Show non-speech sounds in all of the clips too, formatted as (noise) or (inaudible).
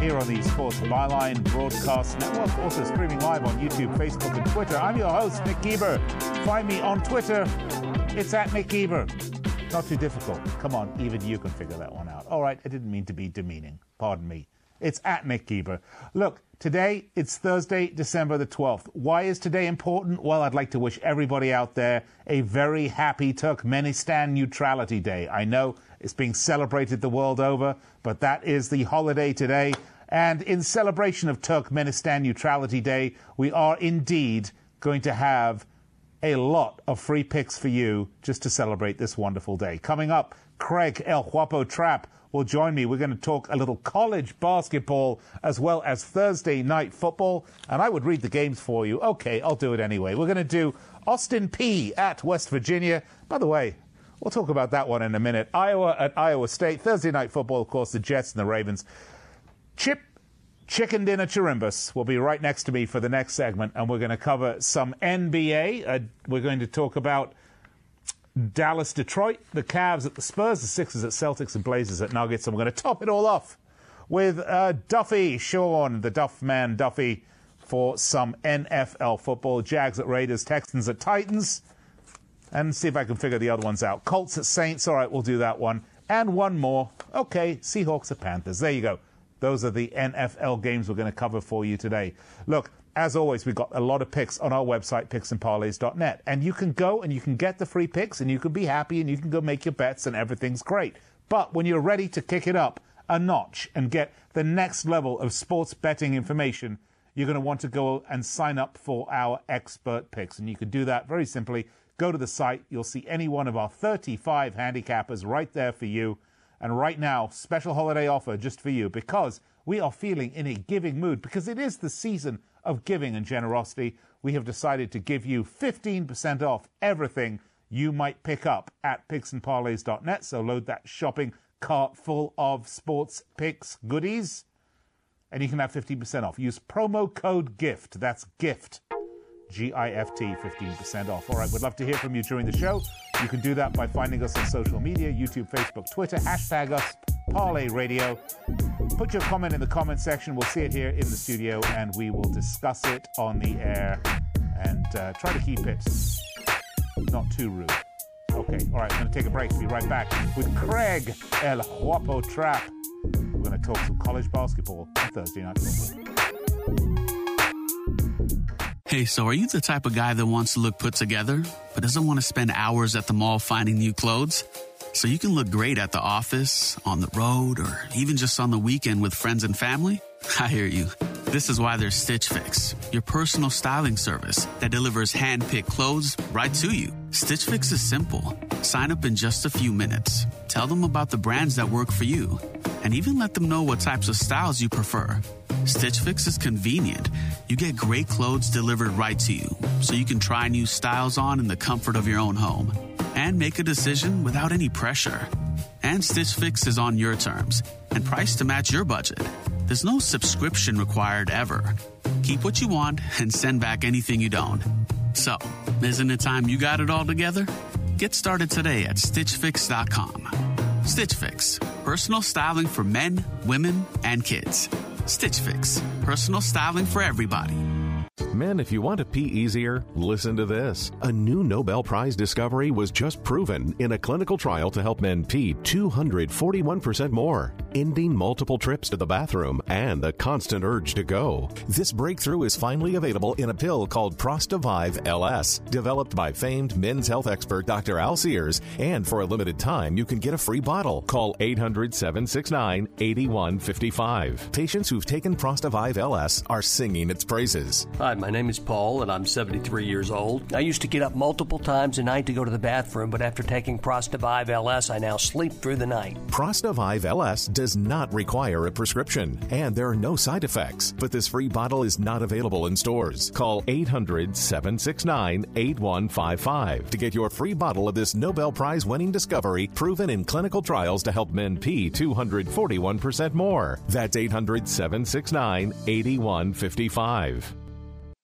here on the Sports Byline Broadcast Network, also streaming live on YouTube, Facebook, and Twitter. I'm your host, Nick Geber. Find me on Twitter. It's at Nick Geber. Not too difficult. Come on, even you can figure that one out. All right, I didn't mean to be demeaning. Pardon me. It's at Nick Geber. Look, today it's Thursday, December the 12th. Why is today important? Well, I'd like to wish everybody out there a very happy Turkmenistan Neutrality Day. I know it's being celebrated the world over, but that is the holiday today. And in celebration of Turkmenistan Neutrality Day, we are indeed going to have a lot of free picks for you just to celebrate this wonderful day. Coming up, Craig El Guapo Trapp will join me. We're going to talk a little college basketball as well as Thursday night football. And I would read the games for you. Okay, I'll do it anyway. We're going to do Austin Peay at West Virginia. By the way, we'll talk about that one in a minute. Iowa at Iowa State. Thursday night football, of course, the Jets and the Ravens. Chip Chicken Dinner Chirimbus will be right next to me for the next segment, and we're going to cover some NBA. Uh, we're going to talk about Dallas, Detroit, the Cavs at the Spurs, the Sixers at Celtics, and Blazers at Nuggets. And we're going to top it all off with uh, Duffy, Sean, the Duff man Duffy, for some NFL football. Jags at Raiders, Texans at Titans. And see if I can figure the other ones out. Colts at Saints. All right, we'll do that one. And one more. Okay, Seahawks at Panthers. There you go. Those are the NFL games we're going to cover for you today. Look, as always, we've got a lot of picks on our website, picksandparlays.net. And you can go and you can get the free picks and you can be happy and you can go make your bets and everything's great. But when you're ready to kick it up a notch and get the next level of sports betting information, you're going to want to go and sign up for our expert picks. And you can do that very simply. Go to the site. You'll see any one of our 35 handicappers right there for you. And right now, special holiday offer just for you because we are feeling in a giving mood because it is the season of giving and generosity. We have decided to give you 15% off everything you might pick up at picksandparlays.net. So load that shopping cart full of sports picks goodies and you can have 15% off. Use promo code GIFT. That's GIFT. G I F T, 15% off. All right, we'd love to hear from you during the show. You can do that by finding us on social media YouTube, Facebook, Twitter, hashtag us, Parlay Radio. Put your comment in the comment section. We'll see it here in the studio and we will discuss it on the air and uh, try to keep it not too rude. Okay, all right, I'm going to take a break. Be right back with Craig El Guapo Trapp. We're going to talk some college basketball on Thursday Night Football. Hey, so are you the type of guy that wants to look put together, but doesn't want to spend hours at the mall finding new clothes? So you can look great at the office, on the road, or even just on the weekend with friends and family? (laughs) I hear you. This is why there's Stitch Fix, your personal styling service that delivers hand picked clothes right to you. Stitch Fix is simple. Sign up in just a few minutes. Tell them about the brands that work for you, and even let them know what types of styles you prefer. Stitch Fix is convenient. You get great clothes delivered right to you, so you can try new styles on in the comfort of your own home and make a decision without any pressure. And Stitch Fix is on your terms and priced to match your budget. There's no subscription required ever. Keep what you want and send back anything you don't. So, isn't it time you got it all together? Get started today at StitchFix.com. Stitch Fix, personal styling for men, women, and kids. Stitch Fix, personal styling for everybody. Men, if you want to pee easier, listen to this. A new Nobel Prize discovery was just proven in a clinical trial to help men pee 241% more, ending multiple trips to the bathroom and the constant urge to go. This breakthrough is finally available in a pill called Prostavive LS, developed by famed men's health expert Dr. Al Sears, and for a limited time, you can get a free bottle. Call 800 769 8155. Patients who've taken Prostavive LS are singing its praises. My name is Paul, and I'm 73 years old. I used to get up multiple times a night to go to the bathroom, but after taking Prostavive LS, I now sleep through the night. Prostavive LS does not require a prescription, and there are no side effects. But this free bottle is not available in stores. Call 800 769 8155 to get your free bottle of this Nobel Prize winning discovery proven in clinical trials to help men pee 241% more. That's 800 769 8155.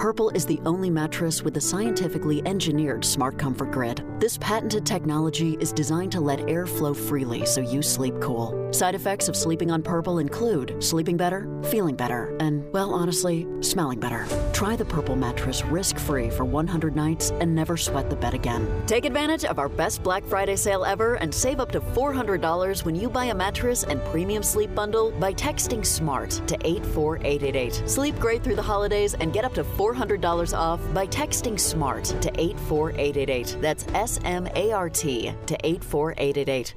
Purple is the only mattress with the scientifically engineered Smart Comfort Grid. This patented technology is designed to let air flow freely so you sleep cool. Side effects of sleeping on Purple include sleeping better, feeling better, and, well, honestly, smelling better. Try the Purple mattress risk free for 100 nights and never sweat the bed again. Take advantage of our best Black Friday sale ever and save up to $400 when you buy a mattress and premium sleep bundle by texting SMART to 84888. Sleep great through the holidays and get up to $400 off by texting SMART to 84888. That's S M A R T to 84888.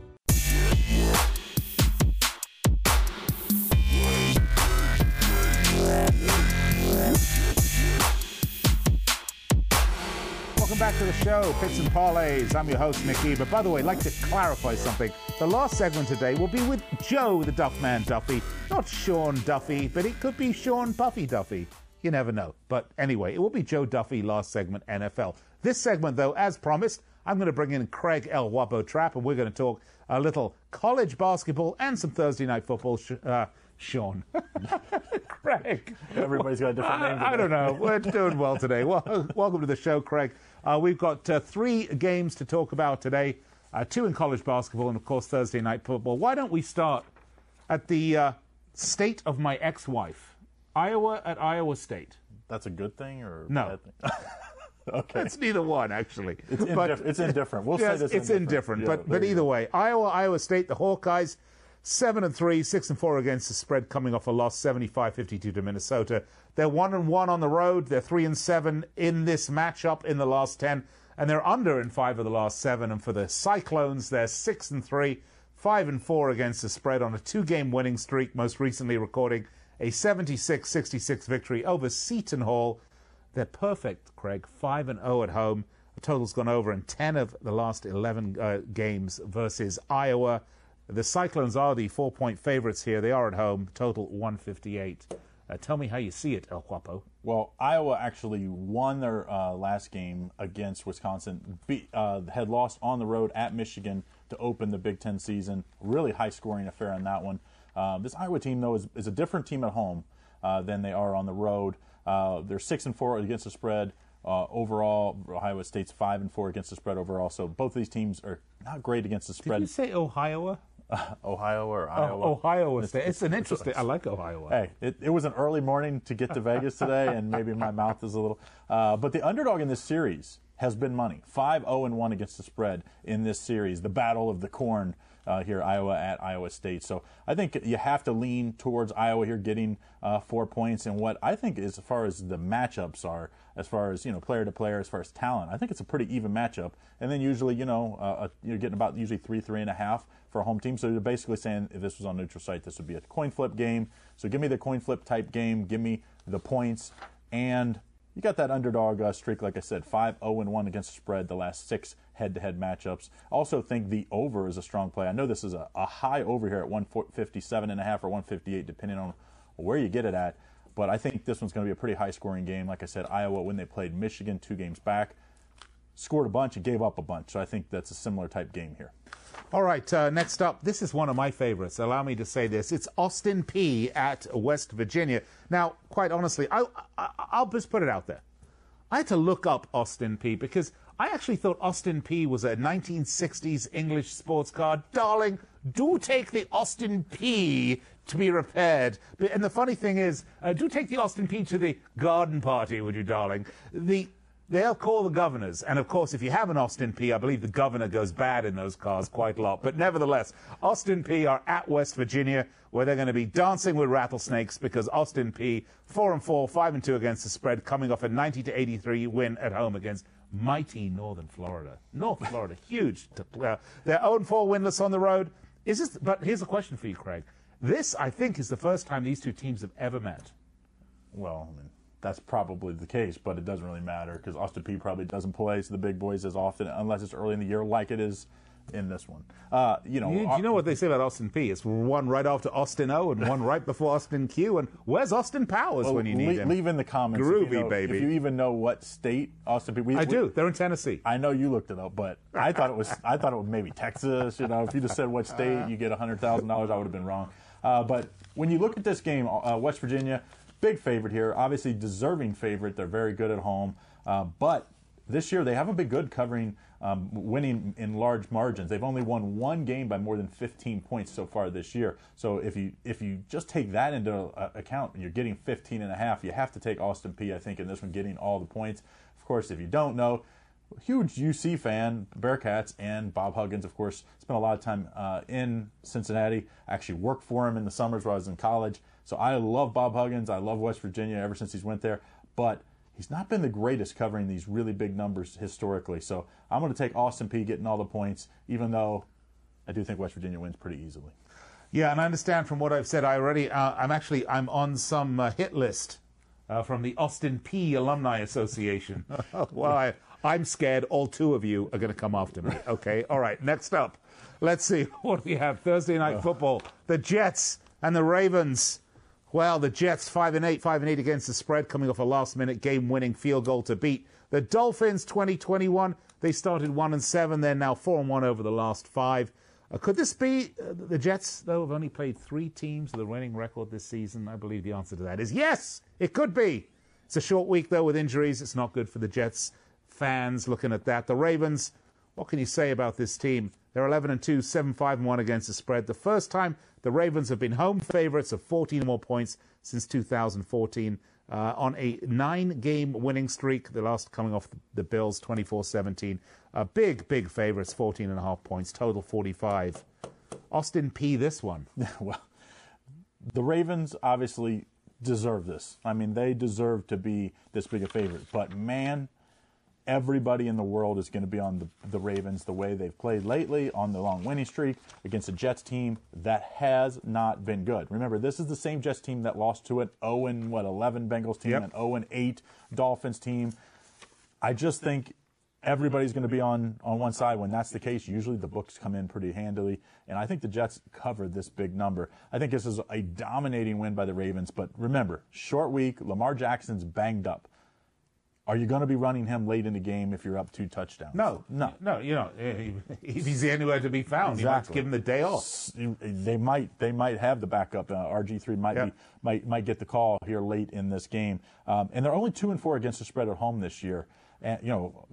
Welcome back to the show, Picks and Parlays. I'm your host, Nick Geber. By the way, I'd like to clarify something. The last segment today will be with Joe the Duffman Duffy, not Sean Duffy, but it could be Sean Puffy Duffy. You never know. But anyway, it will be Joe Duffy last segment, NFL. This segment, though, as promised, I'm going to bring in Craig El Guapo Trapp, and we're going to talk a little college basketball and some Thursday night football. Sh- uh, Sean. (laughs) Craig. Everybody's got a different name. I, I don't know. We're doing well today. Well, welcome to the show, Craig. Uh, we've got uh, three games to talk about today uh, two in college basketball, and of course, Thursday night football. Why don't we start at the uh, state of my ex wife? Iowa at Iowa State. That's a good thing or No. bad thing? (laughs) okay. It's neither one, actually. It's, indif- it's indifferent. We'll yes, say this it's indifferent, Yeah, but but either go. way, Iowa, Iowa State, the Hawkeyes, seven and three, six and four against the spread, coming off a loss 75-52 to Minnesota. They're one and one on the road. They're three and seven in this matchup in the last ten, and they're under in five of the last seven. And for the Cyclones, they're six and three, five and four against the spread on a two-game winning streak. Most recently, recording a 76-66 victory over Seton Hall. They're perfect, Craig. Five and zero at home. The total's gone over in ten of the last eleven uh, games versus Iowa. The Cyclones are the four-point favorites here. They are at home. Total 158. Uh, tell me how you see it, El Guapo. Well, Iowa actually won their uh, last game against Wisconsin. Beat, uh, had lost on the road at Michigan to open the Big Ten season. Really high-scoring affair on that one. Uh, this Iowa team, though, is, is a different team at home uh, than they are on the road. Uh, they're six and four against the spread. Uh, overall, Iowa State's five and four against the spread overall. So both of these teams are not great against the spread. Did you say Ohio? (laughs) Ohio or Oh, Iowa? Ohio State. It's an (laughs) interesting. I like Ohio. Hey, it, it was an early morning to get to (laughs) Vegas today, and maybe my mouth is a little. Uh, but the underdog in this series has been money. 5 0 1 against the spread in this series, the battle of the corn uh, here, Iowa at Iowa State. So I think you have to lean towards Iowa here getting uh, four points. And what I think, as far as the matchups are, as far as you know, player to player, as far as talent, I think it's a pretty even matchup. And then usually, you know, uh, you're getting about usually three, three and a half for a home team. So you're basically saying if this was on neutral site, this would be a coin flip game. So give me the coin flip type game. Give me the points and you got that underdog uh, streak, like I said, 5 0 1 against the spread the last six head to head matchups. Also, think the over is a strong play. I know this is a, a high over here at 157.5 or 158, depending on where you get it at. But I think this one's going to be a pretty high scoring game. Like I said, Iowa, when they played Michigan two games back, scored a bunch and gave up a bunch. So I think that's a similar type game here. All right, uh, next up, this is one of my favorites. Allow me to say this. It's Austin Peay at West Virginia. Now, quite honestly, I, I, I'll just put it out there. I had to look up Austin Peay because I actually thought Austin P was a 1960s English sports car. Darling, do take the Austin P to be repaired. And the funny thing is, uh, do take the Austin P to the garden party, would you, darling? The They'll call the governors. And of course, if you have an Austin P, I believe the governor goes bad in those cars quite a lot. But nevertheless, Austin Peay are at West Virginia, where they're going to be dancing with rattlesnakes because Austin Peay, 4 and 4, 5 and 2 against the spread, coming off a 90 to 83 win at home against mighty Northern Florida. North Florida, (laughs) huge. Uh, they're 0 and 4 winless on the road. Is this, but here's a question for you, Craig. This, I think, is the first time these two teams have ever met. Well, I mean, that's probably the case, but it doesn't really matter because Austin Peay probably doesn't play to the big boys as often unless it's early in the year, like it is in this one. Uh, you know, you, you, know what they say about Austin P? It's one right after Austin O and one right before Austin Q. And where's Austin Powers well, when you need leave, him? Leave in the comments, groovy if you know, baby. If you even know what state Austin Peay. We, I we, do. They're in Tennessee. I know you looked it up, but I thought it was. I thought it was maybe Texas. You know, if you just said what state, you get hundred thousand dollars. I would have been wrong. Uh, but when you look at this game, uh, West Virginia big favorite here. Obviously, deserving favorite. They're very good at home. Uh, but this year, they haven't been good covering um, winning in large margins. They've only won one game by more than 15 points so far this year. So if you if you just take that into uh, account, you're getting 15 and a half. You have to take Austin Peay. I think in this one, getting all the points. Of course, if you don't know, huge UC fan, Bearcats, and Bob Huggins, of course, spent a lot of time uh, in Cincinnati. I actually worked for him in the summers while I was in college. So I love Bob Huggins. I love West Virginia ever since he's went there. But he's not been the greatest covering these really big numbers historically. So I'm going to take Austin Peay getting all the points, even though I do think West Virginia wins pretty easily. Yeah, and I understand from what I've said. I already, uh, I'm actually, I'm on some uh, hit list uh, from the Austin Peay Alumni Association. (laughs) well, I, I'm scared all two of you are going to come after me. Okay, all right. Next up, let's see (laughs) what we have. Thursday night football: the Jets and the Ravens. Well, the Jets five and eight, five and eight against the spread, coming off a last-minute game-winning field goal to beat the Dolphins. 2021, they started one and seven. They're now four and one over the last five. Uh, could this be uh, the Jets? Though have only played three teams with a winning record this season. I believe the answer to that is yes. It could be. It's a short week though with injuries. It's not good for the Jets fans looking at that. The Ravens. What can you say about this team? They're 11 and 2, 7 5 and 1 against the spread. The first time the Ravens have been home favorites of 14 or more points since 2014 uh, on a nine game winning streak, the last coming off the Bills 24 17. Uh, big, big favorites, 14 and a half points, total 45. Austin P, this one. (laughs) well, the Ravens obviously deserve this. I mean, they deserve to be this big a favorite. But man, everybody in the world is going to be on the, the Ravens the way they've played lately on the long winning streak against a Jets team that has not been good. Remember, this is the same Jets team that lost to an 0 and what 11 Bengals team, Yep. an 0 and 8 Dolphins team. I just think everybody's going to be on on one side. When that's the case, usually the books come in pretty handily, and I think the Jets covered this big number. I think this is a dominating win by the Ravens. But remember, short week, Lamar Jackson's banged up. Are you going to be running him late in the game if you're up two touchdowns? No, no. no. You know, (laughs) if he's anywhere to be found, you might Exactly. give him the day off. They might they might have the backup. Uh, RG three might Yeah. be might might get the call here late in this game. Um, and they're only two and four against the spread at home this year. And you know,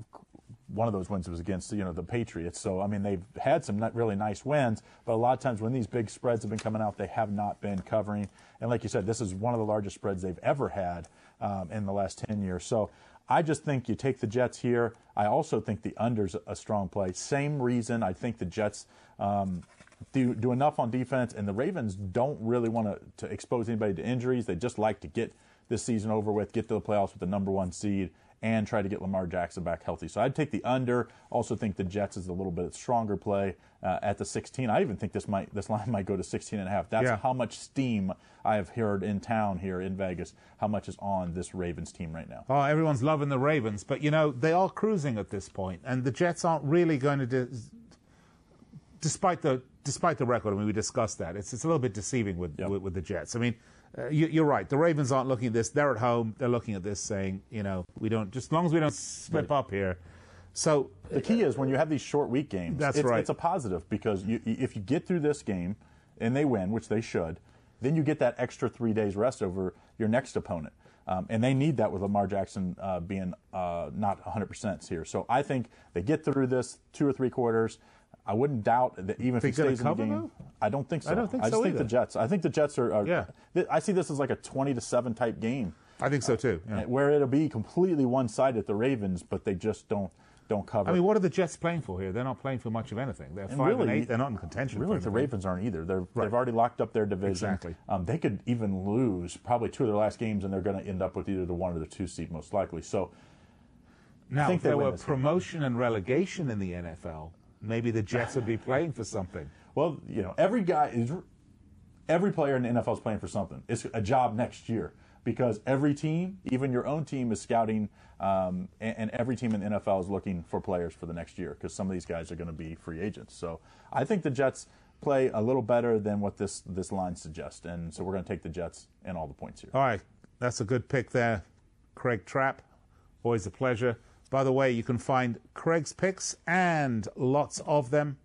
one of those wins was against you know the Patriots. So I mean they've had some not really nice wins, but a lot of times when these big spreads have been coming out, they have not been covering. And like you said, this is one of the largest spreads they've ever had um, in the last ten years. So. I just think you take the Jets here. I also think the under's a strong play. Same reason I think the Jets um, do do enough on defense, and the Ravens don't really want to, to expose anybody to injuries. They just like to get this season over with, get to the playoffs with the number one seed, and try to get Lamar Jackson back healthy. So I'd take the under. Also think the Jets is a little bit stronger play uh, at the 16. I even think this might this line (laughs) might go to 16 and a half. That's Yeah. how much steam I have heard in town here in Vegas. How much is on this Ravens team right now? Oh, everyone's loving the Ravens, but you know they are cruising at this point, and the Jets aren't really going to. De- despite the despite the record, I mean, we discussed that. It's it's a little bit deceiving with Yep. with, with the Jets. I mean, uh, you, you're right. The Ravens aren't looking at this. They're at home. They're looking at this, saying, you know, we don't just as long as we don't slip up here. So the key is when you have these short week games, That's it's, right. it's a positive because you, if you get through this game and they win, which they should, then you get that extra three days rest over your next opponent. Um, and they need that with Lamar Jackson uh, being uh, not 100% here. So I think they get through this two or three quarters. I wouldn't doubt that even if he stays in the game. cover, I don't think so. I don't think just so think either. the Jets. I think the Jets are. are Yeah. th- I see this as like a 20 to seven type game, I think so too. yeah. where it'll be completely one-sided. The Ravens, but they just don't don't cover. I mean, what are the Jets playing for here? They're not playing for much of anything. They're And five and eight. They're not in contention. Really, the. Ravens aren't either. They're, Right. They've already locked up their division. Exactly. Um, they could even lose probably two of their last games, and they're going to end up with either the one or the two seed, most likely. So, Now, think if there were this game. promotion and relegation in the NFL, maybe the Jets would be (laughs) playing for something. well, you know, every guy is, every player in the NFL is playing for something. It's a job next year because every team, even your own team, is scouting, um, and, and every team in the NFL is looking for players for the next year because some of these guys are going to be free agents. So, I think the Jets play a little better than what this this line suggests, and so we're going to take the Jets and all the points here. All right, that's a good pick there, Craig Trapp. Always a pleasure. By the way, you can find Craig's picks and lots of them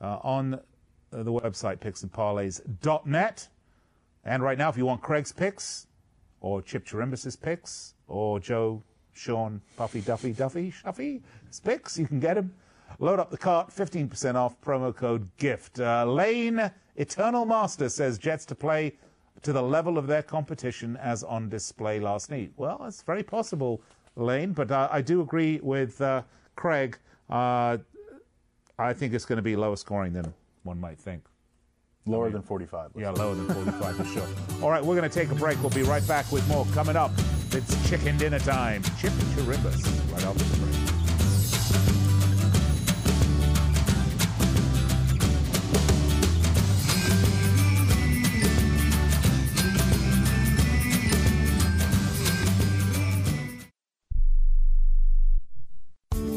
uh, on the website picksandparlays.net. And right now, if you want Craig's picks, or Chip Chirimbus's picks, or Joe, Sean, Puffy, Duffy, Duffy, Shuffy's picks, you can get them. Load up the cart, 15% off, promo code GIFT. Uh, Lane Eternal Master says Jets to play to the level of their competition as on display last night. Well, it's very possible, Lane, but uh, I do agree with uh, Craig. Uh, I think it's going to be lower scoring than one might think. Lower than 45. Yeah, say. lower than 45 for sure. All right, we're going to take a break. We'll be right back with more coming up. It's chicken dinner time. Chip and Chirimbus right after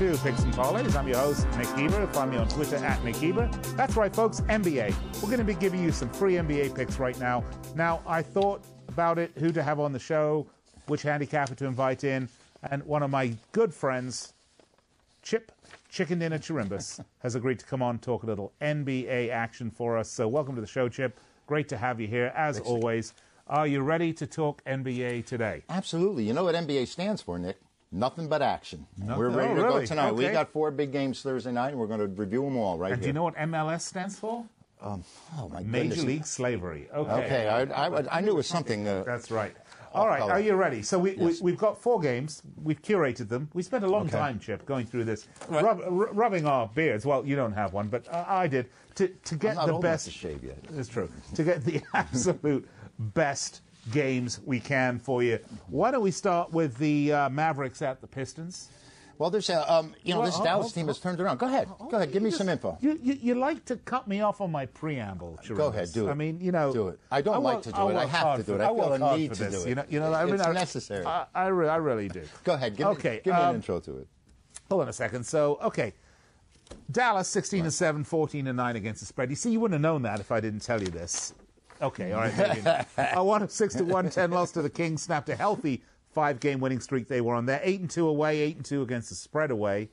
to Picks and Parlays. I'm your host, Nick Geber. Find me on Twitter at Nick Geber. That's right, folks, NBA. We're going to be giving you some free NBA picks right now. Now, I thought about it, who to have on the show, which handicapper to invite in, and one of my good friends, Chip Chicken Dinner Chirimbus, (laughs) has agreed to come on talk a little NBA action for us. So, welcome to the show, Chip. Great to have you here, as Thanks, always. Are you ready to talk NBA today? Absolutely. You know what NBA stands for, Nick? Nothing but action. Nothing- We're ready oh, to really? go tonight. We got four big games Thursday night, and we're going to review them all right And do you know what MLS stands for? oh my Major goodness. League Slavery. Okay. Okay, I, I, I knew it was something. Uh, That's right. All right, color. are you ready? So we, Yes. we, we've got four games. We've curated them. We spent a long Okay. time, Chip, going through this, rub, r- rubbing our beards. Well, you don't have one, but uh, I did to to get the best. to shave yet. It's true. To get the (laughs) absolute best games we can for you. Why don't we start with the uh, Mavericks at the Pistons? well, there's a, um, you know, Well, this oh, Dallas oh, team has oh. turned around. Go ahead. Go ahead. Give me You some info. You, you, you like to cut me off on my preamble, Go ahead, do it. I mean, you know, Do it. I don't like work- to do it. I have to do it. I feel a need to do it. You know, you know, I mean, It's I- necessary. I, I, re- I really do. Go ahead. Give okay, me, give me um, an intro to it. Hold on a second. So, okay. Dallas 16 and 7, 14 and 9 against the spread. You see, you wouldn't have known that if I didn't tell you this. Okay, all right. maybe not. (laughs) A 1 of 6 to 1 10 loss to the Kings snapped a healthy five game winning streak they were on there. 8 and 2 away, 8 and 2 against the spread away.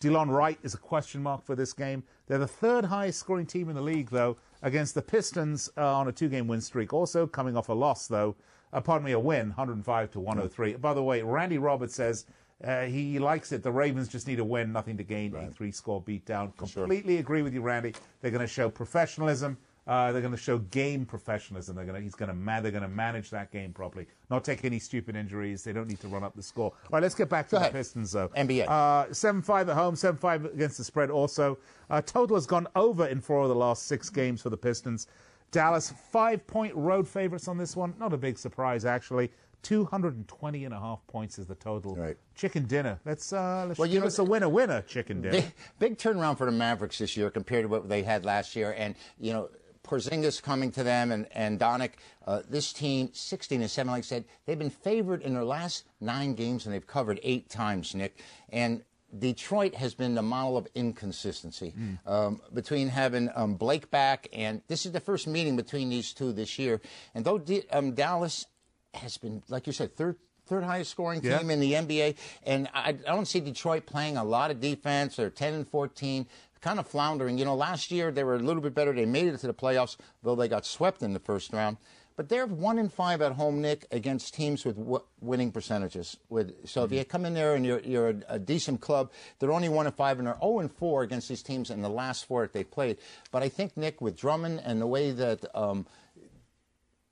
DeLon Wright is a question mark for this game. They're the third highest scoring team in the league, though, against the Pistons uh, on a two game win streak. Also coming off a loss, though. Uh, pardon me, a win, 105 to 103. By the way, Randy Roberts says uh, he likes it. The Ravens just need a win, nothing to gain. A three score beat down. Completely agree with you, Randy. They're going to show professionalism. Uh, they're going to show game professionalism. They're going to, he's going to man, they're going to manage that game properly. Not take any stupid injuries. They don't need to run up the score. All right, let's get back to Go the ahead. Pistons, though. NBA. Uh, 7 5 at home, 7 5 against the spread also. Uh, total has gone over in four of the last six games for the Pistons. Dallas, five point road favorites on this one. Not a big surprise, actually. 220 and a half points is the total. Right. Chicken dinner. Let's, uh, let's Well, you give know, us a winner, winner, chicken dinner. Big, big turnaround for the Mavericks this year compared to what they had last year. And, you know, Porzingis coming to them and, and Doncic, uh, this team, 16 and 7, like I said, they've been favored in their last nine games and they've covered eight times, Nick. And Detroit has been the model of inconsistency um, between having um, Blake back, and this is the first meeting between these two this year. And though D- um, Dallas has been, like you said, third third highest scoring Yeah. team in the NBA, and I, I don't see Detroit playing a lot of defense. They're 10 and 14, kind of floundering. You know, last year they were a little bit better. They made it to the playoffs, though they got swept in the first round. But they're one in five at home, Nick, against teams with w- winning percentages. With so if you come in there and you're you're a, a decent club, they're only one in five and they're 0 and four against these teams in the last four that they played. But I think Nick, with Drummond and the way that um,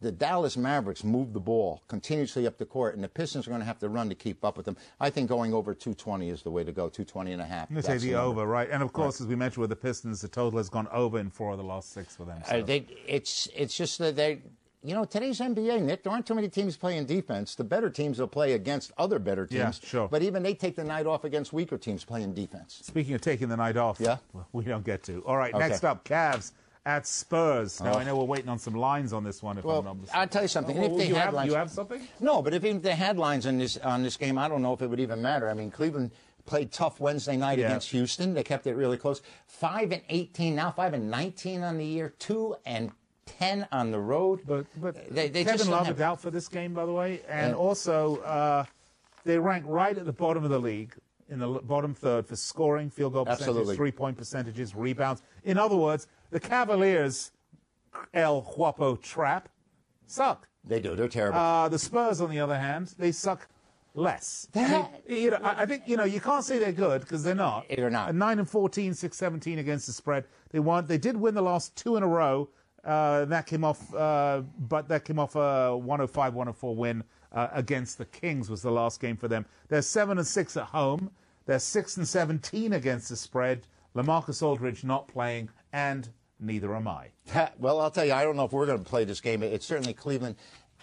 the Dallas Mavericks move the ball continuously up the court, and the Pistons are going to have to run to keep up with them. I think going over 220 is the way to go, 220 and a half. I'm say That's the number. over, right? And of course, as we mentioned with the Pistons, the total has gone over in four of the last six for them. So. Uh, they, it's it's just that they, you know, today's NBA, Nick, there aren't too many teams playing defense. The better teams will play against other better Yeah, teams. sure. But even they take the night off against weaker teams playing defense. Speaking of taking the night off, Yeah? (laughs) we don't get to. All right, Okay. next up, Cavs at Spurs. Now Oh. I know we're waiting on some lines on this one. If Well, I'm not mistaken. I'll tell you something. Oh, if they you had have lines, you have something? No, but if even they had lines on this on this game, I don't know if it would even matter. I mean, Cleveland played tough Wednesday night Yeah. against Houston. They kept it really close. Five and eighteen now, five and nineteen on the year, two and ten on the road. But but they, they Kevin just Love have- is out for this game, by the way, and Yeah. also uh, they rank right at the bottom of the league in the bottom third for scoring, field goal percentages, three point percentages, rebounds. In other words, the Cavaliers, El Guapo Trapp, suck. They do. They're terrible. Uh, the Spurs, on the other hand, they suck less. I, mean, you know, I, I think you know you can't say they're good because they're not. They're not. Nine and 14, 6 17 against the spread. They won. They did win the last two in a row. Uh, that came off, uh, but that came off a 105-104 win uh, against the Kings was the last game for them. They're seven and six at home. They're six and 17 against the spread. Lamarcus Aldridge not playing, and neither am I. well, I'll tell you, I don't know if we're going to play this game. It's certainly Cleveland.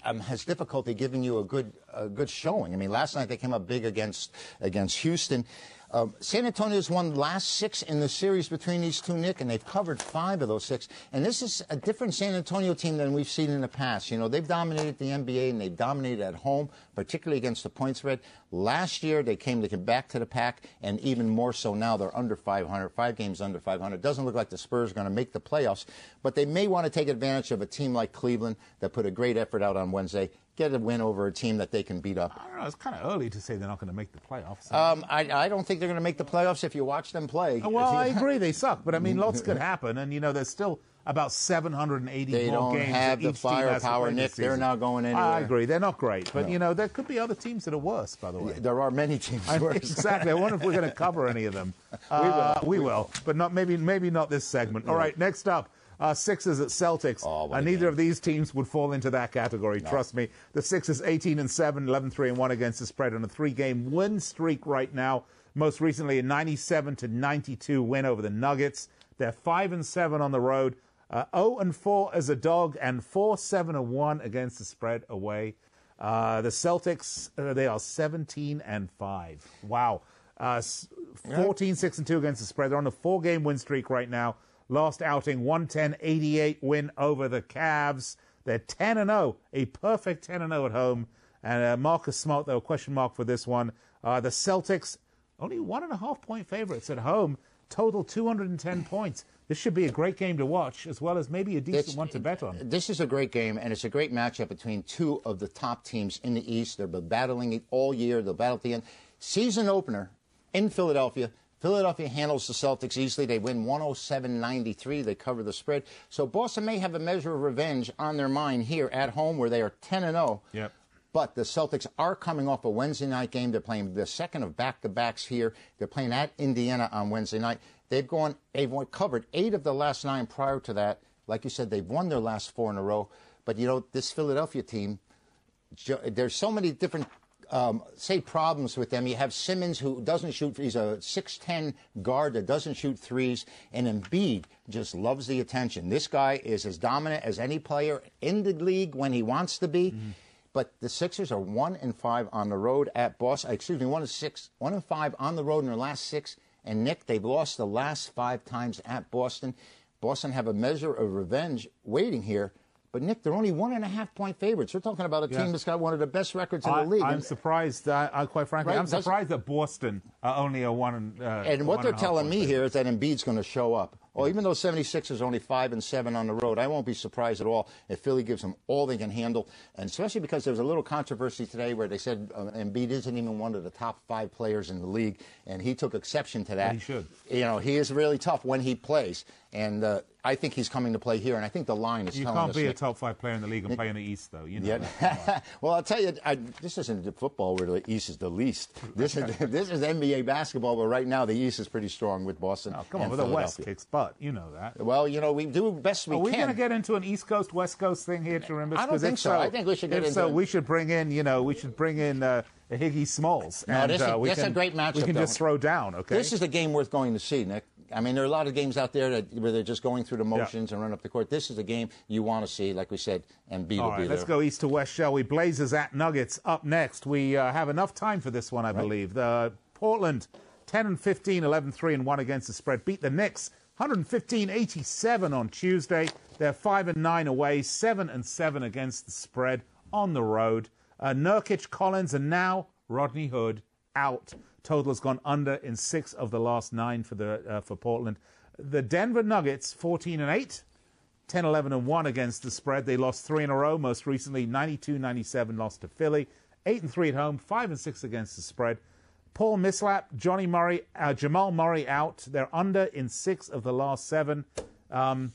Um, has difficulty giving you a good a good showing. I mean, last night they came up big against against Houston. Um, San Antonio's won last six in the series between these two, Nick, and they've covered five of those six. And this is a different San Antonio team than we've seen in the past. You know, they've dominated the NBA and they've dominated at home, particularly against the point spread. Last year, they came to get back to the pack, and even more so now, they're under 500, five games under 500. Doesn't look like the Spurs are going to make the playoffs, but they may want to take advantage of a team like Cleveland that put a great effort out on Wednesday get a win over a team that they can beat up. I don't know. It's kind of early to say they're not going to make the playoffs. Um, I, I, don't think they're going to make the playoffs if you watch them play. Well, I (laughs) agree. They suck. But, I mean, lots could (laughs) happen. And, you know, there's still about 780 they more don't games. have the firepower, Nick. They're not going anywhere. I agree. They're not great. But, no. you know, there could be other teams that are worse, by the way. Yeah, there are many teams I, worse. exactly. I wonder if we're going to cover any of them. Uh, (laughs) we will. We, we will. will. But not maybe maybe not this segment. All right, next up. Uh, Sixers at Celtics. Oh, uh, neither of these teams would fall into that category. No. Trust me. The Sixers 18 and 7, 11 3 and 1 against the spread on a three-game win streak right now. Most recently, a 97 to 92 win over the Nuggets. They're 5 and 7 on the road. Uh, 0 and 4 as a dog, and 4 7 and 1 against the spread away. Uh, the Celtics, uh, they are 17 and 5. Wow. Uh, 14 6 and 2 against the spread. They're on a four game win streak right now. Last outing, 110 88 win over the Cavs. They're 10 and 0, a perfect 10 and 0 at home. And uh, Marcus Smart, though, question mark for this one. Uh, the Celtics, only one and a half point favorites at home, total 210 points. This should be a great game to watch, as well as maybe a decent it's, one to bet on. This is a great game, and it's a great matchup between two of the top teams in the East. They've been battling it all year. They'll battle at the end. Season opener in Philadelphia. Philadelphia handles the Celtics easily. They win 107 93. They cover the spread. So Boston may have a measure of revenge on their mind here at home, where they are 10 and 0. Yep. But the Celtics are coming off a Wednesday night game. They're playing the second of back to backs here. They're playing at Indiana on Wednesday night. They've gone, they've covered eight of the last nine prior to that. Like you said, they've won their last four in a row. But you know, this Philadelphia team, there's so many different um, say problems with them. You have Simmons who doesn't shoot. He's a 6'10 guard that doesn't shoot threes, and Embiid just loves the attention. This guy is as dominant as any player in the league when he wants to be. Mm-hmm. But the Sixers are one and five on the road at Boston. Excuse me, one and six, one and five on the road in their last six. And Nick, they've lost the last five times at Boston. Boston have a measure of revenge waiting here. But Nick, they're only one and a half point favorites. We're talking about a team that's got one of the best records in I, the league. I'm and, surprised. Uh, uh, quite frankly, Right, I'm that's- surprised that Boston are only a one. Uh, and what one they're a half telling me here is that Embiid's going to show up. Well, even though 76ers are only five and seven on the road, I won't be surprised at all if Philly gives them all they can handle. And especially because there was a little controversy today where they said uh, Embiid isn't even one of the top five players in the league, and he took exception to that. he should. You know, he is really tough when he plays, and uh, I think he's coming to play here. And I think the line is You can't be a top five player in the league and play in the East, though. You know. yeah. that. (laughs) well, I'll tell you, I, this isn't football where the East is the least. This is (laughs) this is NBA basketball, but right now the East is pretty strong with Boston. Oh, come on, with the West kicks butt. You know that. Well, you know, we do best we can. Are we can. going to get into an East Coast West Coast thing here, Chirimbus? I don't think so. I think we should get if into so, we should bring in, you know, we should bring in uh, Biggie Smalls. No, and, this is- uh, we this is can, a great matchup, We can though. just throw down, okay? This is a game worth going to see, Nick. I mean, there are a lot of games out there that, where they're just going through the motions and run up the court. This is a game you want to see, like we said, and B All right, be let's go east to west, shall we? Blazers at Nuggets up next. We uh, have enough time for this one, I believe. The Portland 10 and 15, 11 3 and 1 against the spread. Beat the Knicks 115 87 on Tuesday. They're 5 and 9 away, 7 and 7 against the spread on the road. Uh, Nurkic, Collins, and now Rodney Hood out. Total has gone under in six of the last nine for the uh, for Portland. The Denver Nuggets 14 and 8. 10 11 and 1 against the spread. They lost three in a row, most recently 92 97 lost to Philly. 8 and 3 at home, 5 and 6 against the spread. Paul Millsap, Johnny Murray, uh, Jamal Murray out. They're under in six of the last seven. Um,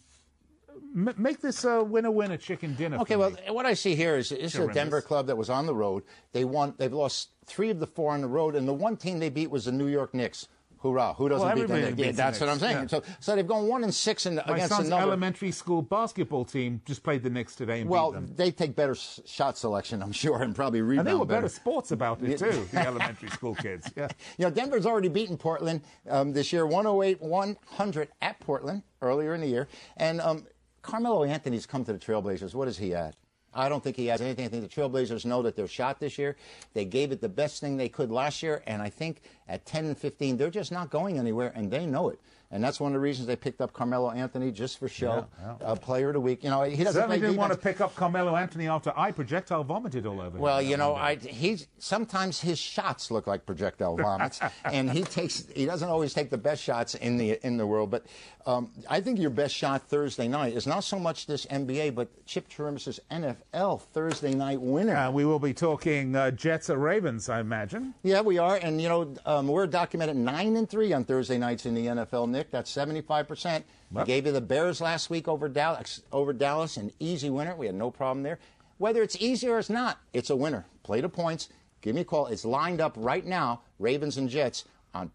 m- make this a winner chicken dinner. Okay, well, me. what I see here is this is a Denver club that was on the road. They won. They've lost three of the four on the road, and the one team they beat was the New York Knicks, Hoorah! Who doesn't Well, beat everybody them? Yeah, that's the what I'm saying. yeah. So, so they've gone one and six in, My against son's another. elementary school basketball team just played the Knicks today and well, beat them. they take better s- shot selection, I'm sure, and probably rebound And they were better. better sports about it too, the elementary school kids. Yeah. (laughs) You know, Denver's already beaten Portland um, this year, 108 100 at Portland earlier in the year. And um, Carmelo Anthony's come to the Trailblazers. What does he add? I don't think he has anything. I think the Trailblazers know that they're shot this year. They gave it the best thing they could last year. And I think at 10 and 15, they're just not going anywhere, and they know it. And that's one of the reasons they picked up Carmelo Anthony just for show, Yeah, Uh, player of the week. You know, he doesn't Certainly didn't want to pick up Carmelo Anthony after I projectile vomited all over him. Well, you know, I, he's sometimes his shots look like projectile vomits, (laughs) and he takes he doesn't always take the best shots in the in the world. But um, I think your best shot Thursday night is not so much this NBA, but Chip Chirimbus's NFL Thursday night winner. Uh, we will be talking uh, Jets or Ravens, I imagine. Yeah, we are, and you know um, we're documented nine and three on Thursday nights in the NFL. Nick, that's seventy five percent. We Yep. gave you the Bears last week over Dallas, over Dallas, an easy winner. We had no problem there. Whether it's easy or it's not, it's a winner. Play the points. Give me a call. It's lined up right now. Ravens and Jets on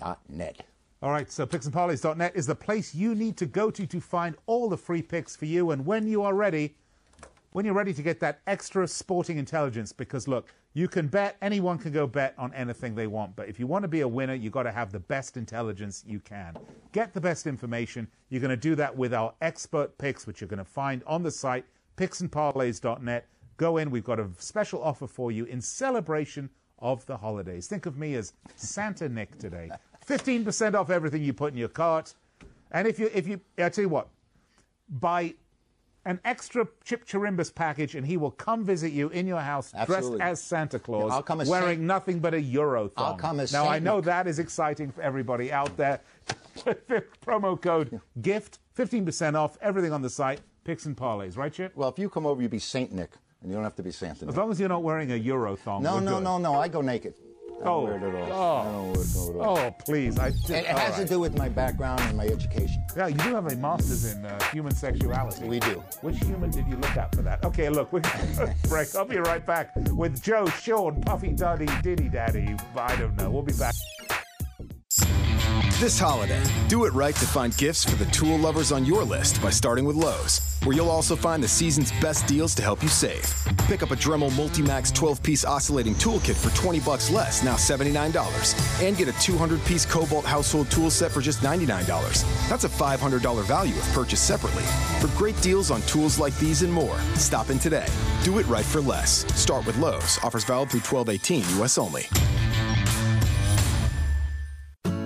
picksandparlays.net. All right, so picksandparlays.net is the place you need to go to to find all the free picks for you. And when you are ready, when you're ready to get that extra sporting intelligence, because look, you can bet, anyone can go bet on anything they want. But if you want to be a winner, you've got to have the best intelligence you can. Get the best information. You're going to do that with our expert picks, which you're going to find on the site, picksandparlays.net. Go in, we've got a special offer for you in celebration of the holidays. Think of me as Santa Nick today. 15% off everything you put in your cart. And if you, if you, I tell you what, buy an extra Chip Chirimbus package and he will come visit you in your house Absolutely. dressed as Santa Claus, Yeah, I'll come as wearing Saint- nothing but a Euro thong. I'll come as now, I know Nick. that is exciting for everybody out there. (laughs) Promo code GIFT, 15% off everything on the site, picks and parlays, right, Chip? Well, if you come over, you'd be Saint Nick, and you don't have to be Santa. As long as you're not wearing a Euro thong. No, no, good. no, no. I go naked. I don't Oh, wear it at all. oh. I don't wear it at all. Oh, please. I, It, it all has to do with my background and my education. Yeah, you do have a master's in uh, human sexuality. We do. Which human did you look at for that? Okay, look, we're going to break. I'll be right back with Joe, Sean, Puffy Duddy, Diddy Daddy. I don't know. We'll be back. This holiday, do it right to find gifts for the tool lovers on your list by starting with Lowe's, where you'll also find the season's best deals to help you save. Pick up a Dremel Multimax 12-piece oscillating toolkit for 20 bucks less, now $79, and get a 200-piece Kobalt household tool set for just $99. That's a $500 value if purchased separately. For great deals on tools like these and more, stop in today. Do it right for less. Start with Lowe's. Offers valid through 1218 U.S. only.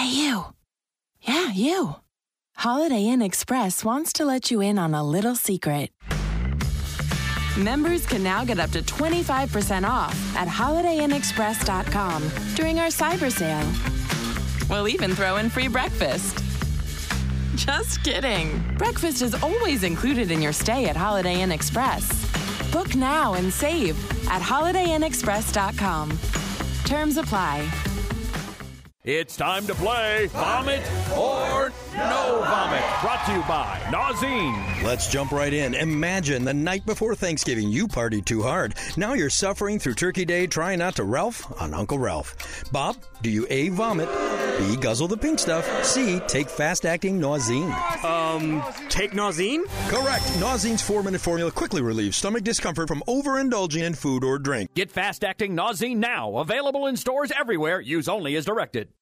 Hey, you. Yeah, you. Holiday Inn Express wants to let you in on a little secret. Members can now get up to 25% off at holidayinexpress.com during our cyber sale. We'll even throw in free breakfast. Just kidding. Breakfast is always included in your stay at Holiday Inn Express. Book now and save at holidayinexpress.com. Terms apply. It's time to play Vomit or No Vomit. Brought to you by Nauzene. Let's jump right in. Imagine the night before Thanksgiving you partied too hard. Now you're suffering through Turkey Day trying not to Ralph on Uncle Ralph. Bob, do you A, vomit, B, guzzle the pink stuff, C, take fast acting Nauzene? Um, take Nauzene? Correct. Nauzene's four minute formula quickly relieves stomach discomfort from overindulging in food or drink. Get fast acting Nauzene now. Available in stores everywhere. Use only as directed.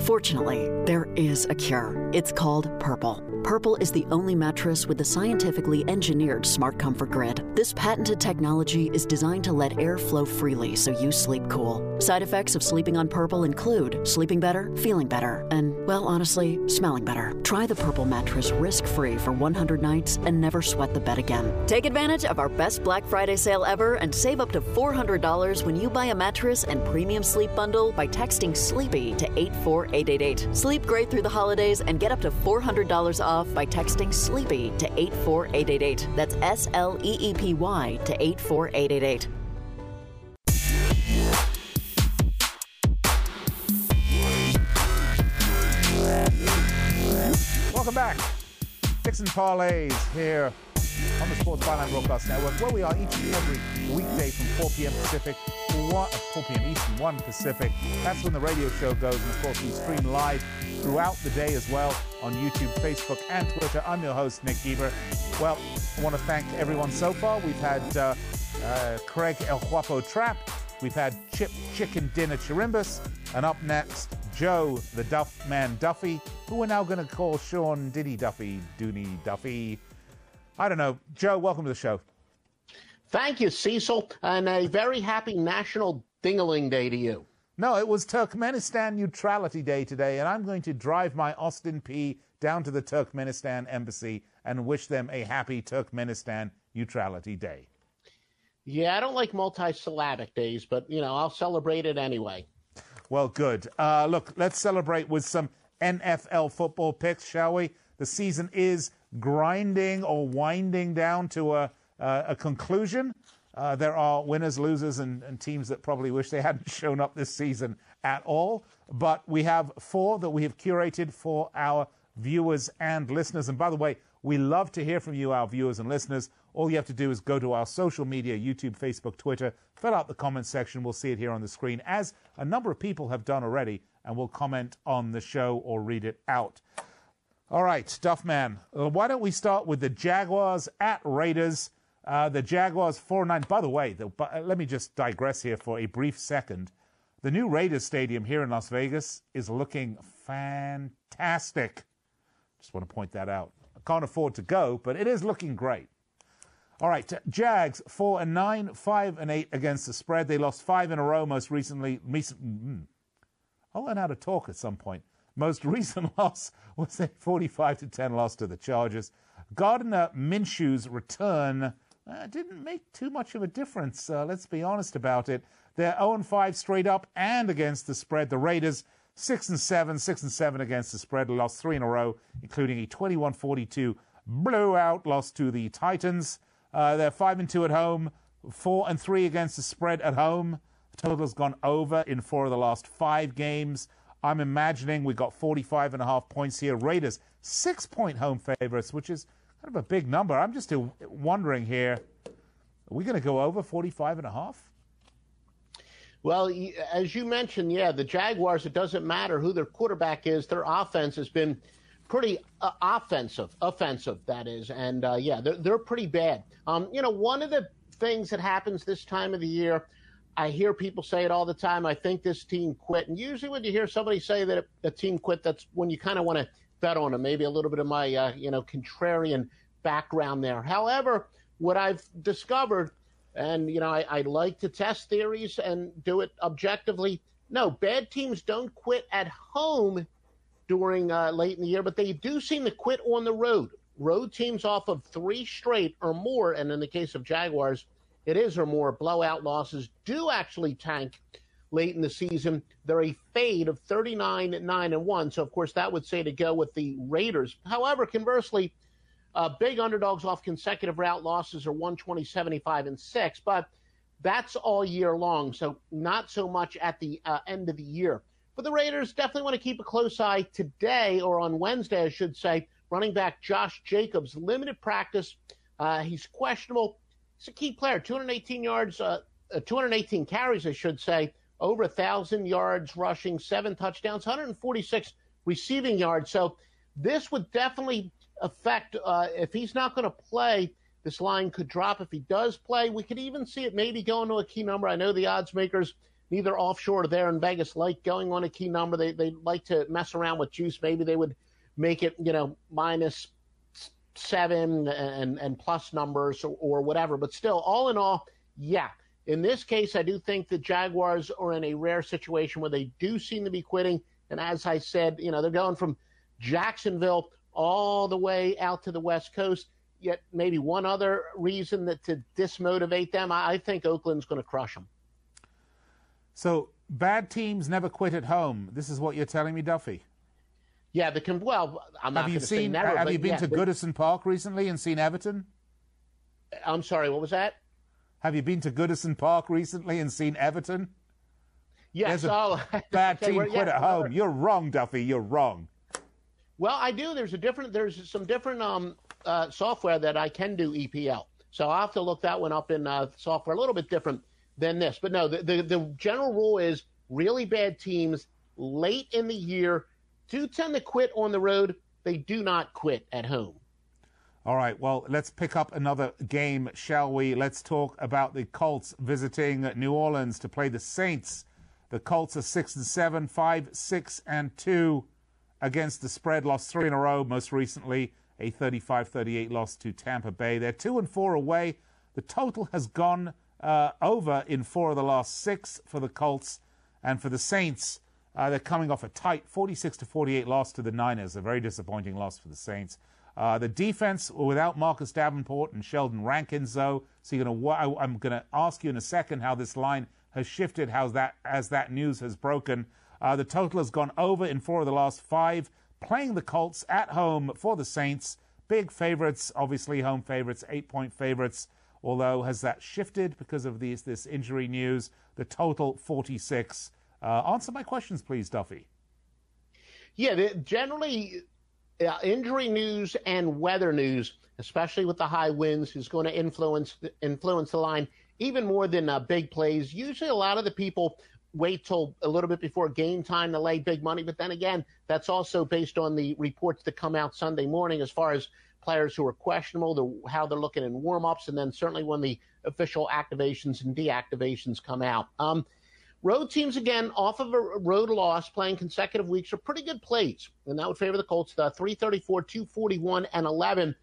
Fortunately, there is a cure. It's called Purple. Purple is the only mattress with the scientifically engineered Smart Comfort Grid. This patented technology is designed to let air flow freely so you sleep cool. Side effects of sleeping on Purple include sleeping better, feeling better, and, well, honestly, smelling better. Try the Purple mattress risk free for 100 nights and never sweat the bed again. Take advantage of our best Black Friday sale ever and save up to $400 when you buy a mattress and premium sleep bundle by texting SLEEPY to 84888. Sleep great through the holidays and get up to $400 off by texting SLEEPY to 84888. That's S L E E P Y to 84888. Welcome back. And Parlays here on the Sports Byline Broadcast Network, where we are each and every weekday from 4 p.m. Pacific, 1, uh, 4 p.m. Eastern, 1 Pacific. That's when the radio show goes, and of course we stream live throughout the day as well on YouTube, Facebook, and Twitter. I'm your host, Nick Geber. Well, I want to thank everyone so far. We've had uh, uh, Craig El Guapo Trapp, we've had Chip Chicken Dinner Chirimbus, and up next, Joe the Duff Man Duffy, who we're now going to call Sean Diddy Duffy, Dooney Duffy. I don't know. Joe, welcome to the show. Thank you, Cecil, and a very happy National Dingaling Day to you. No, it was Turkmenistan Neutrality Day today, and I'm going to drive my Austin Peay down to the Turkmenistan embassy and wish them a happy Turkmenistan Neutrality Day. Yeah, I don't like multi-syllabic days, but you know I'll celebrate it anyway. Well, good. Uh, look, let's celebrate with some NFL football picks, shall we? The season is grinding or winding down to a, uh, a conclusion. Uh, there are winners, losers, and, and, teams that probably wish they hadn't (laughs) shown up this season at all. But we have four that we have curated for our viewers and listeners. And by the way, we love to hear from you, our viewers and listeners. All you have to do is go to our social media YouTube, Facebook, Twitter, fill out the comment section. We'll see it here on the screen, as a number of people have done already, and we'll comment on the show or read it out. All right, Duffman, uh, why don't we start with the Jaguars at Raiders? Uh, the Jaguars 4 9. By the way, the, uh, let me just digress here for a brief second. The new Raiders Stadium here in Las Vegas is looking fantastic. Just want to point that out. I can't afford to go, but it is looking great. All right, Jags four and nine, five and eight against the spread. They lost five in a row most recently. Mm, I'll learn how to talk at some point. Most (laughs) recent loss was a 45 to 10 loss to the Chargers. Gardner Minshew's return uh, didn't make too much of a difference. Uh, let's be honest about it. They're 0 5 straight up and against the spread. The Raiders 6 and 7, 6 and 7 against the spread. Lost three in a row, including a 21-42 blowout loss to the Titans. Uh, they're 5 and 2 at home, 4 and 3 against the spread at home. The total's gone over in four of the last five games. I'm imagining we've got 45 and a half points here. Raiders six point home favorites, which is kind of a big number. I'm just wondering here, are we going to go over 45 and a half? Well, as you mentioned, yeah, the Jaguars, it doesn't matter who their quarterback is, their offense has been pretty uh, offensive, offensive, that is. And uh, yeah, they're, they're pretty bad. Um, you know, one of the things that happens this time of the year, I hear people say it all the time. I think this team quit. And usually when you hear somebody say that a, a team quit, that's when you kind of want to bet on them. Maybe a little bit of my, uh, you know, contrarian background there. However, what I've discovered, and you know, I, I like to test theories and do it objectively. No, bad teams don't quit at home during uh, late in the year, but they do seem to quit on the road. Road teams off of three straight or more, and in the case of Jaguars, it is or more blowout losses do actually tank late in the season. They're a fade of 39 9 and 1. So, of course, that would say to go with the Raiders. However, conversely, uh, big underdogs off consecutive route losses are 120, 75, and 6. But that's all year long. So, not so much at the uh, end of the year. But the Raiders definitely want to keep a close eye today, or on Wednesday, I should say. Running back Josh Jacobs, limited practice. Uh, he's questionable. He's a key player, 218 yards, uh, uh 218 carries, I should say over a thousand yards rushing, seven touchdowns, 146 receiving yards. So this would definitely affect uh, if he's not going to play. This line could drop if he does play. We could even see it maybe going to a key number. I know the odds makers neither offshore or there in Vegas like going on a key number. They they like to mess around with juice. Maybe they would make it, you know, minus seven and and plus numbers or, or whatever. But still, all in all, yeah. In this case, I do think the Jaguars are in a rare situation where they do seem to be quitting. And as I said, you know, they're going from Jacksonville all the way out to the West Coast. Yet maybe one other reason that to dismotivate them, I think Oakland's going to crush them. So bad teams never quit at home. This is what you're telling me, Duffy. Yeah, the well, I'm have not you seen? have you been yeah, to Goodison Park recently and seen Everton? I'm sorry, what was that? Have you been to Goodison Park recently and seen Everton? Yes. There's a (laughs) oh, bad team quit yeah, at home. You're wrong, Duffy. You're wrong. Well, I do. There's a different. There's some different um, uh, software that I can do EPL. So I'll have to look that one up in uh, software. A little bit different than this, but no. The, the the general rule is really bad teams late in the year do tend to quit on the road. They do not quit at home. All right, well, let's pick up another game, shall we? Let's talk about the Colts visiting New Orleans to play the Saints. The Colts are six and seven, five, six and two against the spread. Lost three in a row, most recently a 35-38 loss to Tampa Bay. They're two and four away. The total has gone uh, over in four of the last six for the Colts, and for the Saints, uh, they're coming off a tight 46 to 48 loss to the Niners, a very disappointing loss for the Saints. Uh, the defense without Marcus Davenport and Sheldon Rankins, though. So you're gonna, I'm going to ask you in a second how this line has shifted, how that as that news has broken. Uh, the total has gone over in four of the last five. Playing the Colts at home for the Saints, big favorites, obviously home favorites, eight point favorites. Although has that shifted because of these this injury news? The total 46. Uh, answer my questions, please, Duffy. Yeah, generally, uh, injury news and weather news, especially with the high winds, is going to influence influence the line even more than uh, big plays. Usually, a lot of the people wait till a little bit before game time to lay big money, but then again, that's also based on the reports that come out Sunday morning as far as players who are questionable, the, how they're looking in warm-ups, and then certainly when the official activations and deactivations come out. Um, Road teams, again, off of a road loss, playing consecutive weeks, are pretty good plays. And that would favor the Colts, uh, the 334, 241, and 11.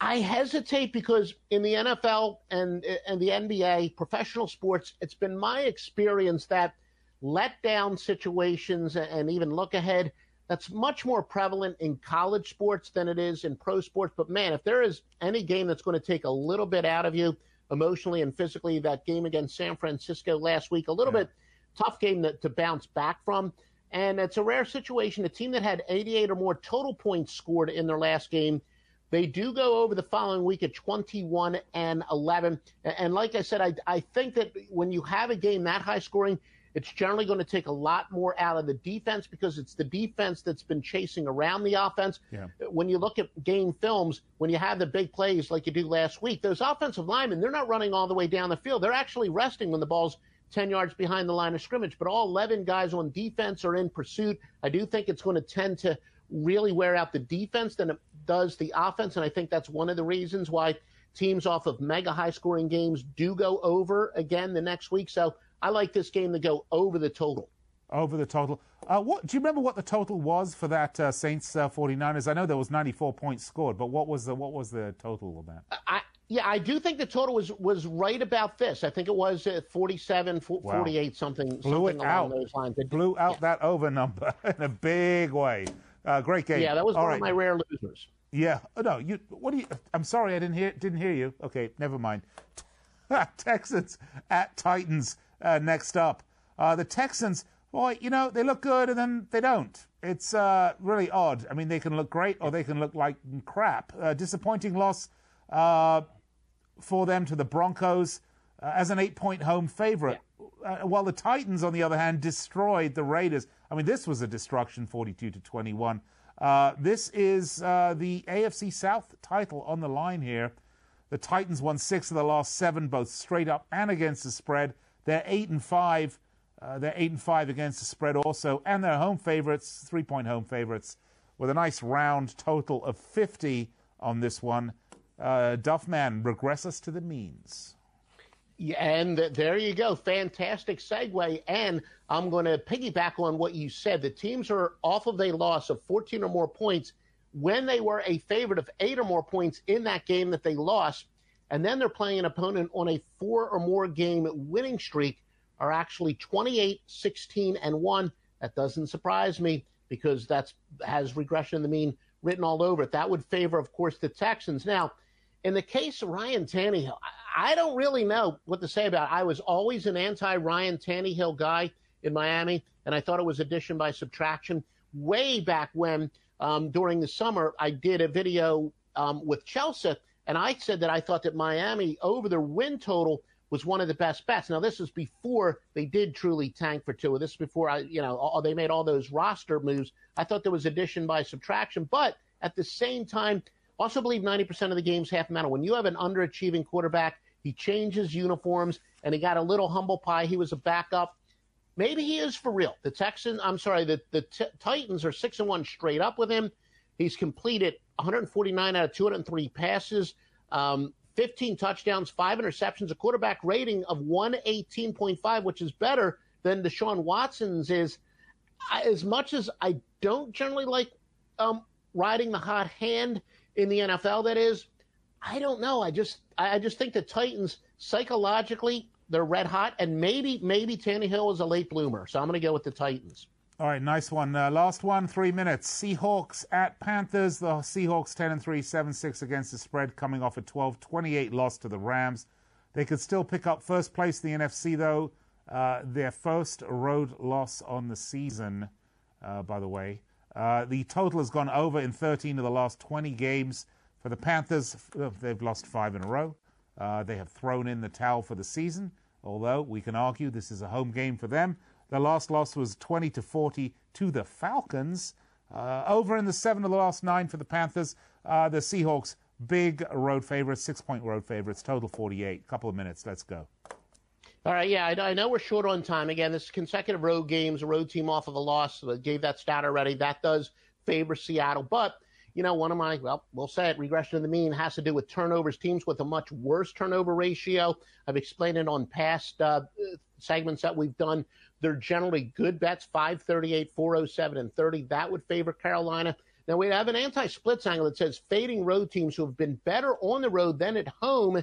I hesitate because in the NFL and, and the NBA, professional sports, it's been my experience that letdown situations and even look ahead, that's much more prevalent in college sports than it is in pro sports. But man, if there is any game that's going to take a little bit out of you, emotionally and physically. That game against San Francisco last week, a little yeah. bit tough game to, to bounce back from. And it's a rare situation. A team that had 88 or more total points scored in their last game, they do go over the following week at 21 and 11. And like I said, I, I think that when you have a game that high scoring, it's generally going to take a lot more out of the defense because it's the defense that's been chasing around the offense. Yeah. When you look at game films, when you have the big plays like you do last week, those offensive linemen, they're not running all the way down the field. They're actually resting when the ball's 10 yards behind the line of scrimmage. But all 11 guys on defense are in pursuit. I do think it's going to tend to really wear out the defense than it does the offense. And I think that's one of the reasons why teams off of mega high scoring games do go over again the next week. So I like this game to go over the total. Over the total. Uh, what do you remember? What the total was for that uh, Saints uh, 49ers? I know there was 94 points scored, but what was the what was the total of that? I, yeah, I do think the total was was right about this. I think it was 47, 48, wow. something. Blew something it out. Those lines. It, Blew out yeah. that over number (laughs) in a big way. Uh, great game. Yeah, that was All one right. of my rare losers. Yeah. Oh, no, you. What do you? I'm sorry, I didn't hear. Didn't hear you. Okay, never mind. (laughs) Texans at Titans uh, next up. Uh, the Texans, boy, you know, they look good and then they don't. It's uh, really odd. I mean, they can look great or they can look like crap. Uh, disappointing loss uh, for them to the Broncos uh, as an eight point home favorite. Uh, while the Titans, on the other hand, destroyed the Raiders. I mean, this was a destruction, 42 to 21. This is the AFC South title on the line here. The Titans won six of the last seven, both straight up and against the spread. They're eight and five. Uh, they're eight and five against the spread also, and they're home favorites, three-point home favorites, with a nice round total of 50 on this one. Uh, Duffman regress us to the means. And there you go. Fantastic segue. And I'm going to piggyback on what you said. The teams are off of a loss of 14 or more points when they were a favorite of eight or more points in that game that they lost. And then they're playing an opponent on a four or more game winning streak, are actually 28, 16, and 1. That doesn't surprise me because that's has regression in the mean written all over it. That would favor, of course, the Texans. Now, in the case of Ryan Tannehill, I don't really know what to say about it. I was always an anti Ryan Tannehill guy in Miami, and I thought it was addition by subtraction. Way back when, um, during the summer, I did a video um, with Chelsea, and I said that I thought that Miami over their win total was one of the best bets. Now, this was before they did truly tank for Tua. This is before I, you know, all, they made all those roster moves. I thought there was addition by subtraction, but at the same time, also believe 90% of the games half matter. When you have an underachieving quarterback, he changes uniforms and he got a little humble pie. He was a backup. Maybe he is for real. The Texans, I'm sorry, the, the t- Titans are six and one straight up with him. He's completed 149 out of 203 passes, um, 15 touchdowns, five interceptions, a quarterback rating of 118.5, which is better than Deshaun Watson's is. As much as I don't generally like um, riding the hot hand in the NFL, that is, I don't know. I just I just think the Titans psychologically they're red hot, and maybe maybe Tannehill is a late bloomer. So I'm going to go with the Titans. All right, nice one. Uh, last one, three minutes. Seahawks at Panthers. The Seahawks 10 and 3, 7 6 against the spread, coming off a 12 28 loss to the Rams. They could still pick up first place in the NFC, though. Uh, their first road loss on the season, uh, by the way. Uh, the total has gone over in 13 of the last 20 games. For the Panthers, uh, they've lost five in a row. Uh, they have thrown in the towel for the season, although we can argue this is a home game for them. The last loss was 20 to 40 to the Falcons. Uh, over in the seven of the last nine for the Panthers. Uh, the Seahawks, big road favorites, six point road favorites, total 48. Couple of minutes. Let's go. All right, yeah, I, I know we're short on time. Again, this is consecutive road games, a road team off of a loss. So gave that stat already. That does favor Seattle. But, you know, one of my, well, we'll say it, regression to the mean has to do with turnovers. Teams with a much worse turnover ratio. I've explained it on past uh, segments that we've done. They're generally good bets 538, 407, and 30. That would favor Carolina. Now, we have an anti splits angle that says fading road teams who have been better on the road than at home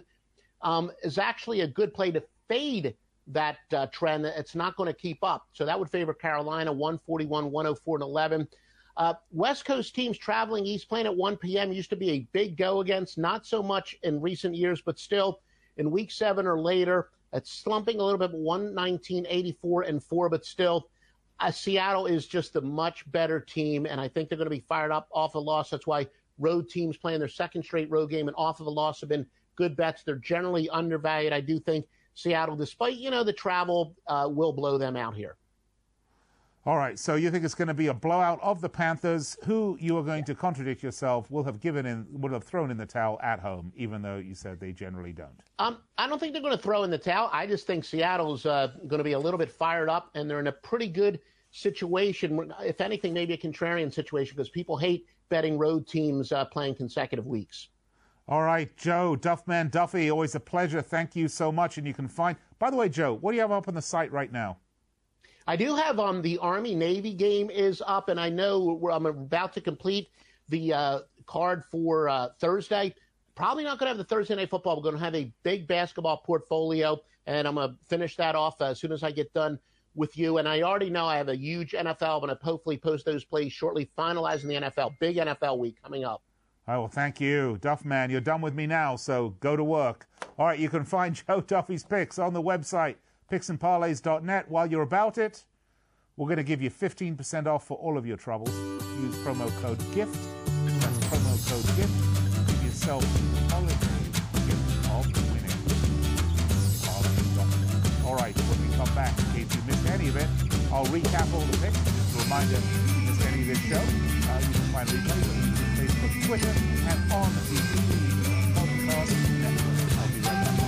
um, is actually a good play to fade that uh, trend. It's not going to keep up. So that would favor Carolina 141, 104, and 11. Uh, West Coast teams traveling east playing at 1 p.m. used to be a big go against, not so much in recent years, but still in week seven or later. It's slumping a little bit, 119, 84, and 4, but still, uh, Seattle is just a much better team, and I think they're going to be fired up off a loss. That's why road teams playing their second straight road game and off of a loss have been good bets. They're generally undervalued. I do think Seattle, despite, you know, the travel, uh, will blow them out here. All right, so you think it's going to be a blowout of the Panthers, who you are going to contradict yourself will have given in, would have thrown in the towel at home, even though you said they generally don't. Um, I don't think they're going to throw in the towel. I just think Seattle's uh, going to be a little bit fired up, and they're in a pretty good situation. If anything, maybe a contrarian situation because people hate betting road teams uh, playing consecutive weeks. All right, Joe, Duffman Duffy, always a pleasure. Thank you so much. And you can find, by the way, Joe, what do you have up on the site right now? I do have um the Army Navy game is up, and I know I'm about to complete the uh, card for uh, Thursday. Probably not going to have the Thursday night football. We're going to have a big basketball portfolio, and I'm going to finish that off as soon as I get done with you. And I already know I have a huge NFL. I'm going to hopefully post those plays shortly, finalizing the NFL. Big NFL week coming up. Right, well, thank you. Duff Man. you're done with me now, so go to work. All right, you can find (laughs) Joe Duffy's picks on the website picksandparlays.net. While you're about it, we're going to give you 15% off for all of your troubles. Use promo code GIFT. That's promo code GIFT. Give yourself holiday gift of winning. All right, when we come back, in case you missed any of it, I'll recap all the picks. Just a reminder, if you missed any of this show, uh, you can find replays Twitter, and on the podcast network. I'll be right back.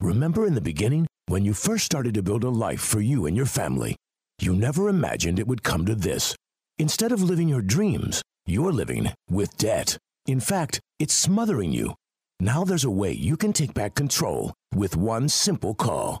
Remember in the beginning, when you first started to build a life for you and your family, you never imagined it would come to this. Instead of living your dreams, you're living with debt. In fact, it's smothering you. Now there's a way you can take back control with one simple call.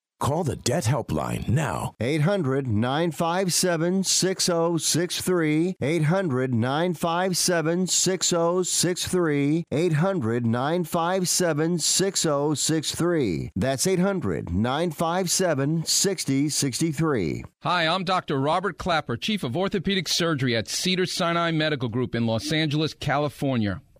Call the Debt Helpline now. 800 957 6063. 800 957 6063. 800 957 6063. That's 800 957 6063. Hi, I'm Dr. Robert Klapper, Chief of Orthopedic Surgery at Cedars-Sinai Medical Group in Los Angeles, California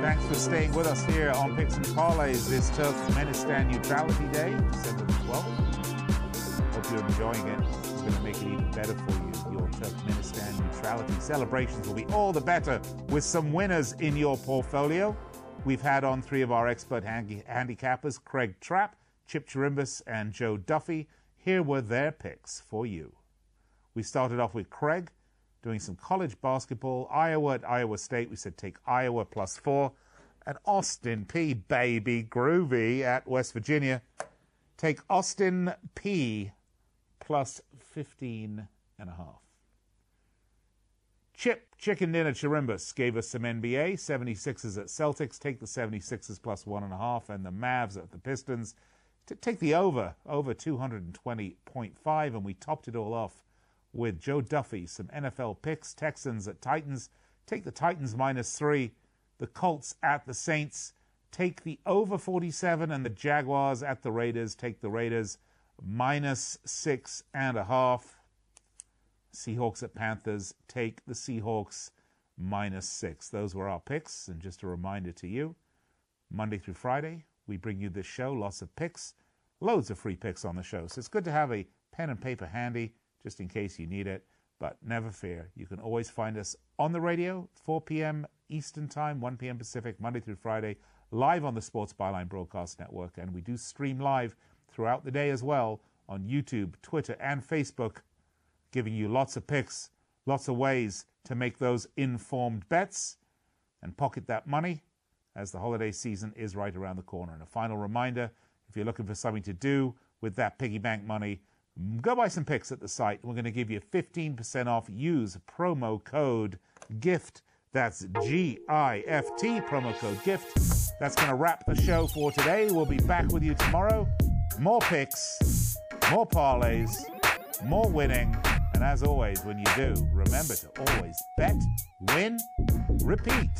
Thanks for staying with us here on Picks and Parlays this Turkmenistan Neutrality Day, December the 12th. Hope you're enjoying it. It's going to make it even better for you. Your Turkmenistan neutrality celebrations will be all the better with some winners in your portfolio. We've had on three of our expert handi- handicappers, Craig Trapp, Chip Chirimbus, and Joe Duffy. Here were their picks for you. We started off with Craig doing some college basketball. Iowa at Iowa State. We said take Iowa plus four. And Austin Peay. Baby Groovy at West Virginia. Take Austin Peay plus 15 and a half. Chip Chicken Dinner Chirimbus gave us some NBA. 76ers at Celtics. Take the 76ers plus one and a half. And the Mavs at the Pistons. To take the over, over 220.5. And we topped it all off with Joe Duffy, some NFL picks. Texans at Titans. Take the Titans minus three. The Colts at the Saints. Take the over 47 and the Jaguars at the Raiders. Take the Raiders minus six and a half. Seahawks at Panthers. Take the Seahawks minus six. Those were our picks. And just a reminder to you Monday through Friday, we bring you this show, lots of picks, loads of free picks on the show. So it's good to have a pen and paper handy just in case you need it. But never fear, you can always find us on the radio, 4 p.m. Eastern Time, 1 p.m. Pacific, Monday through Friday, live on the Sports Byline Broadcast Network. And we do stream live throughout the day as well on YouTube, Twitter, and Facebook, giving you lots of picks, lots of ways to make those informed bets and pocket that money as the holiday season is right around the corner. And a final reminder if you're looking for something to do with that piggy bank money, Go buy some picks at the site. We're going to give you 15% off. Use promo code GIFT. That's G I F T, promo code GIFT. That's going to wrap the show for today. We'll be back with you tomorrow. more picks, more parlays, more winning. And as always, when you do, remember to always bet, win, repeat.